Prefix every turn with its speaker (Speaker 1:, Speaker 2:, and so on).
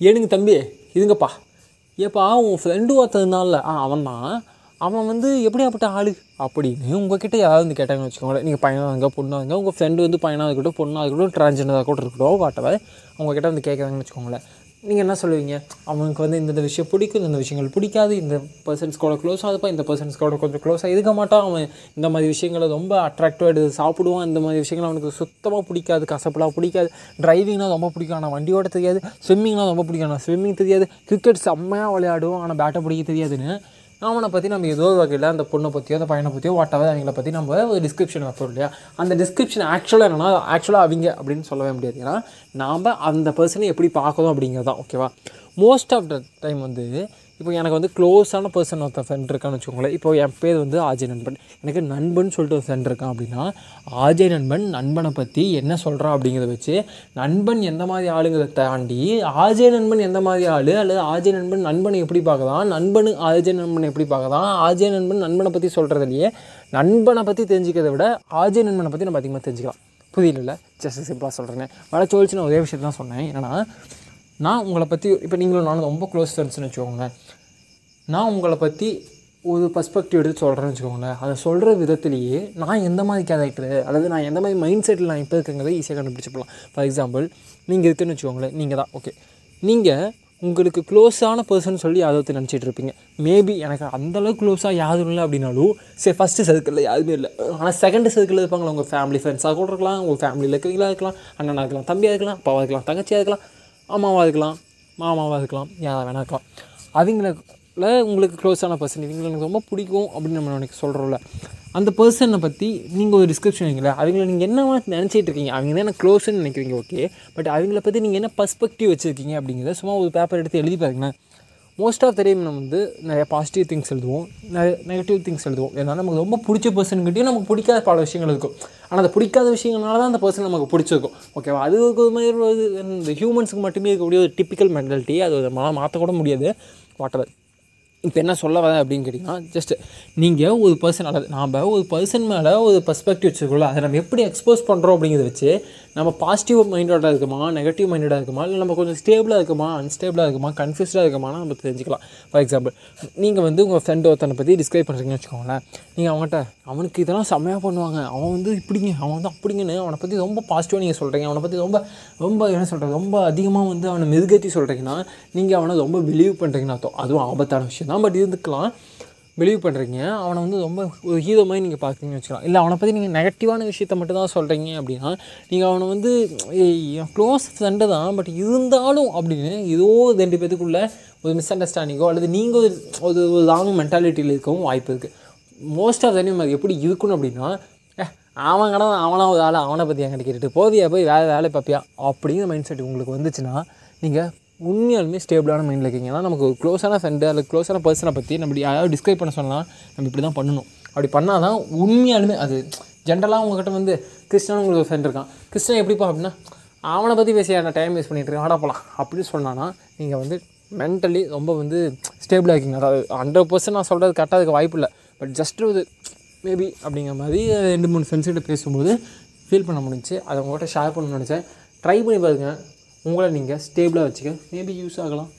Speaker 1: ஏனுங்க தம்பி இதுங்கப்பா ஏப்பா உன் ஃப்ரெண்டு ஒருத்ததுனால ஆ அவன் தான் அவன் வந்து எப்படியாப்பட்ட ஆளு? அப்படின்னு உங்ககிட்ட யாராவது வந்து கேட்டாங்கன்னு வச்சுக்கோங்களேன். நீங்கள் பையனாக இருங்க பொண்ணாக இருங்க உங்கள் ஃப்ரெண்டு வந்து பையனாக இருக்கட்டும் பொண்ணாக இருக்கட்டும் டிரான்ஜெண்டராக கூட இருக்கட்டும் வாட்டவர் உங்ககிட்ட வந்து கேட்குறாங்கன்னு வச்சுக்கோங்களேன். நீங்கள் என்ன சொல்லுவீங்க? அவனுக்கு வந்து இந்த விஷயம் பிடிக்கும் இந்த விஷயங்கள் பிடிக்காது இந்த பர்சன்ஸ் கூட க்ளோஸ் ஆகுதுப்பா இந்த பர்சன்ஸ் கூட கொஞ்சம் க்ளோஸாக இருக்க மாட்டான். அவன் இந்த மாதிரி விஷயங்களை ரொம்ப அட்ராக்டிவாக எடுத்து சாப்பிடுவான். இந்த மாதிரி விஷயங்கள் அவனுக்கு சுத்தமாக பிடிக்காது கசப்பெல்லாம் பிடிக்காது. டிரைவிங்னா ரொம்ப பிடிக்கும் ஆனால் வண்டி தெரியாது. ஸ்விம்மிங்னா ரொம்ப பிடிக்கும் ஆனால் ஸ்விம்மிங் தெரியாது. கிரிக்கெட் செம்மையாக விளையாடுவோம் ஆனால் பேட்டை பிடிக்க தெரியாதுன்னு. அவனை பற்றி நம்ம ஏதோ ஒரு வகையில் அந்த பொண்ணை பற்றியோ அந்த பையனை பற்றியோ வாட்டவர் அவங்கள பற்றி நம்ம ஒரு டிஸ்கிரிப்ஷன் வைப்போம் இல்லையா? அந்த டிஸ்கிரிப்ஷன் ஆக்சுவலாக என்னென்னா ஆக்சுவலாக அவங்க அப்படின்னு சொல்லவே முடியாது. ஏன்னா நாம் அந்த பர்சனை எப்படி பார்க்கணும் அப்படிங்கிறது தான் ஓகேவா மோஸ்ட் ஆஃப் த டைம் வந்து இப்போ எனக்கு வந்து க்ளோஸான பர்சன் ஒருத்தன் ஃப்ரெண்ட் இருக்கான்னு வச்சுக்கோங்களேன். இப்போ என் பேர் வந்து ஆஜய் நண்பன். எனக்கு நண்பன் சொல்லிட்டு ஒரு ஃப்ரெண்ட் இருக்கான் அப்படின்னா ஆஜய் நண்பன் நண்பனை பற்றி என்ன சொல்கிறான் அப்படிங்கிறத வச்சு நண்பன் எந்த மாதிரி ஆளுங்கிறத தாண்டி ஆஜய் நண்பன் எந்த மாதிரி ஆள் அல்லது ஆஜய் நண்பன் நண்பனை எப்படி பார்க்கலாம் நண்பனு ஆஜய் நண்பனை எப்படி பார்க்கலாம் ஆஜய் நண்பன் நண்பனை பற்றி சொல்கிறதுலையே நண்பனை பற்றி தெரிஞ்சுக்கிறத விட ஆஜய் நண்பனை பற்றி நம்ம அதிகமாக தெரிஞ்சுக்கலாம். புரியல ஜஸ்ட் சிம்பிளாக சொல்கிறேன் வர சோழிச்சு நான் ஒரே விஷயத்தான் சொன்னேன். ஏன்னா நான் உங்களை பற்றி இப்போ நீங்களும் நானும் ரொம்ப க்ளோஸ் ஃப்ரெண்ட்ஸ்னு வச்சுக்கோங்களேன். நான் உங்களை பற்றி ஒரு பர்ஸ்பெக்டிவ் எடுத்து சொல்கிறேன்னு வச்சுக்கோங்களேன். அதை சொல்கிற விதத்துலேயே நான் எந்த மாதிரி கேரக்டரு அல்லது நான் எந்த மாதிரி மைண்ட் செட்டில் நான் இப்போ இருக்கிறத ஈஸியாக கண்டுபிடிச்சிப்பலாம் ஃபார் எக்ஸாம்பிள் நீங்கள் இருக்குன்னு வச்சுக்கோங்களேன். நீங்கள் தான் ஓகே நீங்கள் உங்களுக்கு க்ளோஸான பர்சன் சொல்லி யாரோ நினச்சிட்டு இருப்பீங்க. மேபி எனக்கு அந்தளவுக்கு க்ளோஸாக யாரும் இல்லை அப்படின்னாலும் சரி ஃபஸ்ட்டு சர்க்கிளில் யாருமே இல்லை. ஆனால் செகண்ட் சர்க்கிளில் இருப்பாங்களா உங்கள் ஃபேமிலி ஃப்ரெண்ட்ஸாக கூட இருக்கலாம் உங்கள் ஃபேமிலியில் இருக்கிறீங்களா இருக்கலாம் அண்ணனாக இருக்கலாம் தம்பியாக இருக்கலாம் அப்பாவாக இருக்கலாம் தங்கச்சியாக இருக்கலாம். அம்மாவாக இருக்கலாம் மாமாவாக இருக்கலாம் யாராக வேணா இருக்கலாம். அவங்கள உங்களுக்கு க்ளோஸான பர்சன் இவங்களை எனக்கு ரொம்ப பிடிக்கும் அப்படின்னு நம்ம எனக்கு சொல்கிறோம்ல அந்த பர்சனை பற்றி நீங்கள் ஒரு டிஸ்கிரிப்ஷன் வைங்கள. அவங்கள நீங்கள் என்ன நினச்சிட்டு இருக்கீங்க. அவங்க தான் எனக்கு க்ளோஸ்ன்னு நினைக்கிறீங்க ஓகே பட் அவங்கள பற்றி நீங்கள் என்ன பர்ஸ்பெக்டிவ் வச்சுருக்கீங்க அப்படிங்கிறத சும்மா ஒரு பேப்பர் எடுத்து எழுதி பாருங்களேன். மோஸ்ட் ஆஃப் த டைம் நம்ம வந்து நிறைய பாசிட்டிவ் திங்ஸ் எழுதுவோம் நிறைய நெகட்டிவ் திங்ஸ் எழுதுவோம். ஏன்னா நமக்கு ரொம்ப பிடிச்ச பர்சன்கிட்டையும் நமக்கு பிடிக்காத பல விஷயங்கள் இருக்கும். ஆனால் அந்த பிடிக்காத விஷயங்களால தான் அந்த பர்சன் நமக்கு பிடிச்சிருக்கும். ஓகேவா அது ஒரு மாதிரி ஒரு இந்த ஹியூமன்ஸுக்கு மட்டுமே இருக்கக்கூடிய ஒரு டிப்பிக்கல் மென்டாலிட்டி அது மா மாற்றக்கூட முடியாது. வாட்டர் இப்போ என்ன சொல்ல வரேன் அப்படின்னு கேட்டிங்கன்னா ஜஸ்ட் நீங்கள் ஒரு பர்சன் அல்லது நாம் ஒரு பர்சன் மேலே ஒரு பர்ஸ்பெக்டிவ் வச்சுருக்கோம்ல அதை நம்ம எப்படி எக்ஸ்போஸ் பண்ணுறோம் அப்படிங்கிறத வச்சு நம்ம பாசிட்டிவ் மைண்டோட இருக்குமா நெகட்டிவ் மைண்டடாக இருக்குமா இல்லை நம்ம கொஞ்சம் ஸ்டேபிளாக இருக்குமா அன்ஸ்டேபிளாக இருக்குமா கன்ஃபியூஸ்டாக இருக்குமான்னு நம்ம தெரிஞ்சுக்கலாம். ஃபார் எக்ஸாம்பிள் நீங்கள் வந்து உங்கள் ஃப்ரெண்ட் ஒருத்தனை பற்றி டிஸ்கிரைப் பண்ணுறீங்கன்னு வச்சுக்கோங்களேன். நீங்கள் அவங்ககிட்ட அவனுக்கு இதெல்லாம் செம்மையாக பண்ணுவாங்க. அவன் வந்து இப்படிங்க அவன் வந்து அப்படிங்கன்னு அவனை பற்றி ரொம்ப பாசிட்டிவாக நீங்கள் சொல்கிறீங்க அவனை பற்றி ரொம்ப ரொம்ப என்ன சொல்கிறது ரொம்ப அதிகமாக வந்து அவனை மெருகேற்றி சொல்கிறீங்கன்னா நீங்கள் அவனை ரொம்ப பிலீவ் பண்ணுறீங்கன்னு அர்த்தம் அதுவும் ஆபத்தான விஷயம் தான். பட் இருந்துக்கலாம் பிலீவ் பண்ணுறீங்க அவனை வந்து ரொம்ப ஒரு ஹீரோ மாதிரி நீங்கள் பார்க்குறீங்கன்னு வச்சுக்கலாம். இல்லை அவனை பற்றி நீங்கள் நெகட்டிவான விஷயத்த மட்டும் தான் சொல்கிறீங்க அப்படின்னா நீங்கள் அவனை வந்து க்ளோஸ் ஃப்ரெண்டு தான் பட் இருந்தாலும் அப்படின்னு ஏதோ ரெண்டு பேத்துக்குள்ளே ஒரு மிஸ் அண்டர்ஸ்டாண்டிங்கோ அல்லது நீங்கள் ஒரு ஒரு ஒரு லாங் மென்டாலிட்டியில் இருக்கவும் வாய்ப்பு இருக்குது மோஸ்ட் ஆஃப் தனியும் அது எப்படி இருக்கணும் அப்படின்னா அவன் கடை அவனா ஒரு ஆள் அவனை பற்றி என்கிட்ட கேட்டுட்டு போவியா போய் வேலை வேலை பார்ப்பியா? அப்படிங்கிற மைண்ட் செட் உங்களுக்கு வந்துச்சுன்னா நீங்கள் உண்மையாலுமே ஸ்டேபிளான மைண்டில் இருக்கீங்க. ஏன்னா நமக்கு ஒரு க்ளோஸான ஃப்ரெண்டு அல்லது க்ளோஸான பர்சனை பற்றி நம்ம யாராவது டிஸ்கிரைப் பண்ண சொன்னால் நம்ம இப்படி தான் பண்ணணும். அப்படி பண்ணால் தான் உண்மையாலுமே அது ஜென்ரலாக உங்ககிட்ட வந்து கிருஷ்ணன் உங்களுக்கு ஒரு ஃப்ரெண்ட் இருக்கான். கிருஷ்ணன் எப்படிப்பா அப்படின்னா அவனை பற்றி பேசி நான் டைம் வேஸ்ட் பண்ணிகிட்டு இருக்கேன். ஆடா போகலாம் அப்படின்னு சொன்னான்னா நீங்கள் வந்து மென்டலி ரொம்ப வந்து ஸ்டேபிளாக இருக்கீங்க. அதாவது ஹண்ட்ரட் பர்சன்ட் நான் சொல்கிறது கரெக்டாக அதுக்கு வாய்ப்பு இல்லை. பட் ஜஸ்ட் ஒரு மேபி அப்படிங்கிற மாதிரி ரெண்டு மூணு ஃப்ரெண்ட்ஸ்கிட்ட பேசும்போது ஃபீல் பண்ண முடிஞ்சுச்சு அதை உங்கள்கிட்ட ஷேர் பண்ணணும்னு நினச்சேன். ட்ரை பண்ணி பாருங்கள் உங்களை நீங்கள் ஸ்டேபிளாக வச்சுக்க. மேபி யூஸ் ஆகலாம்.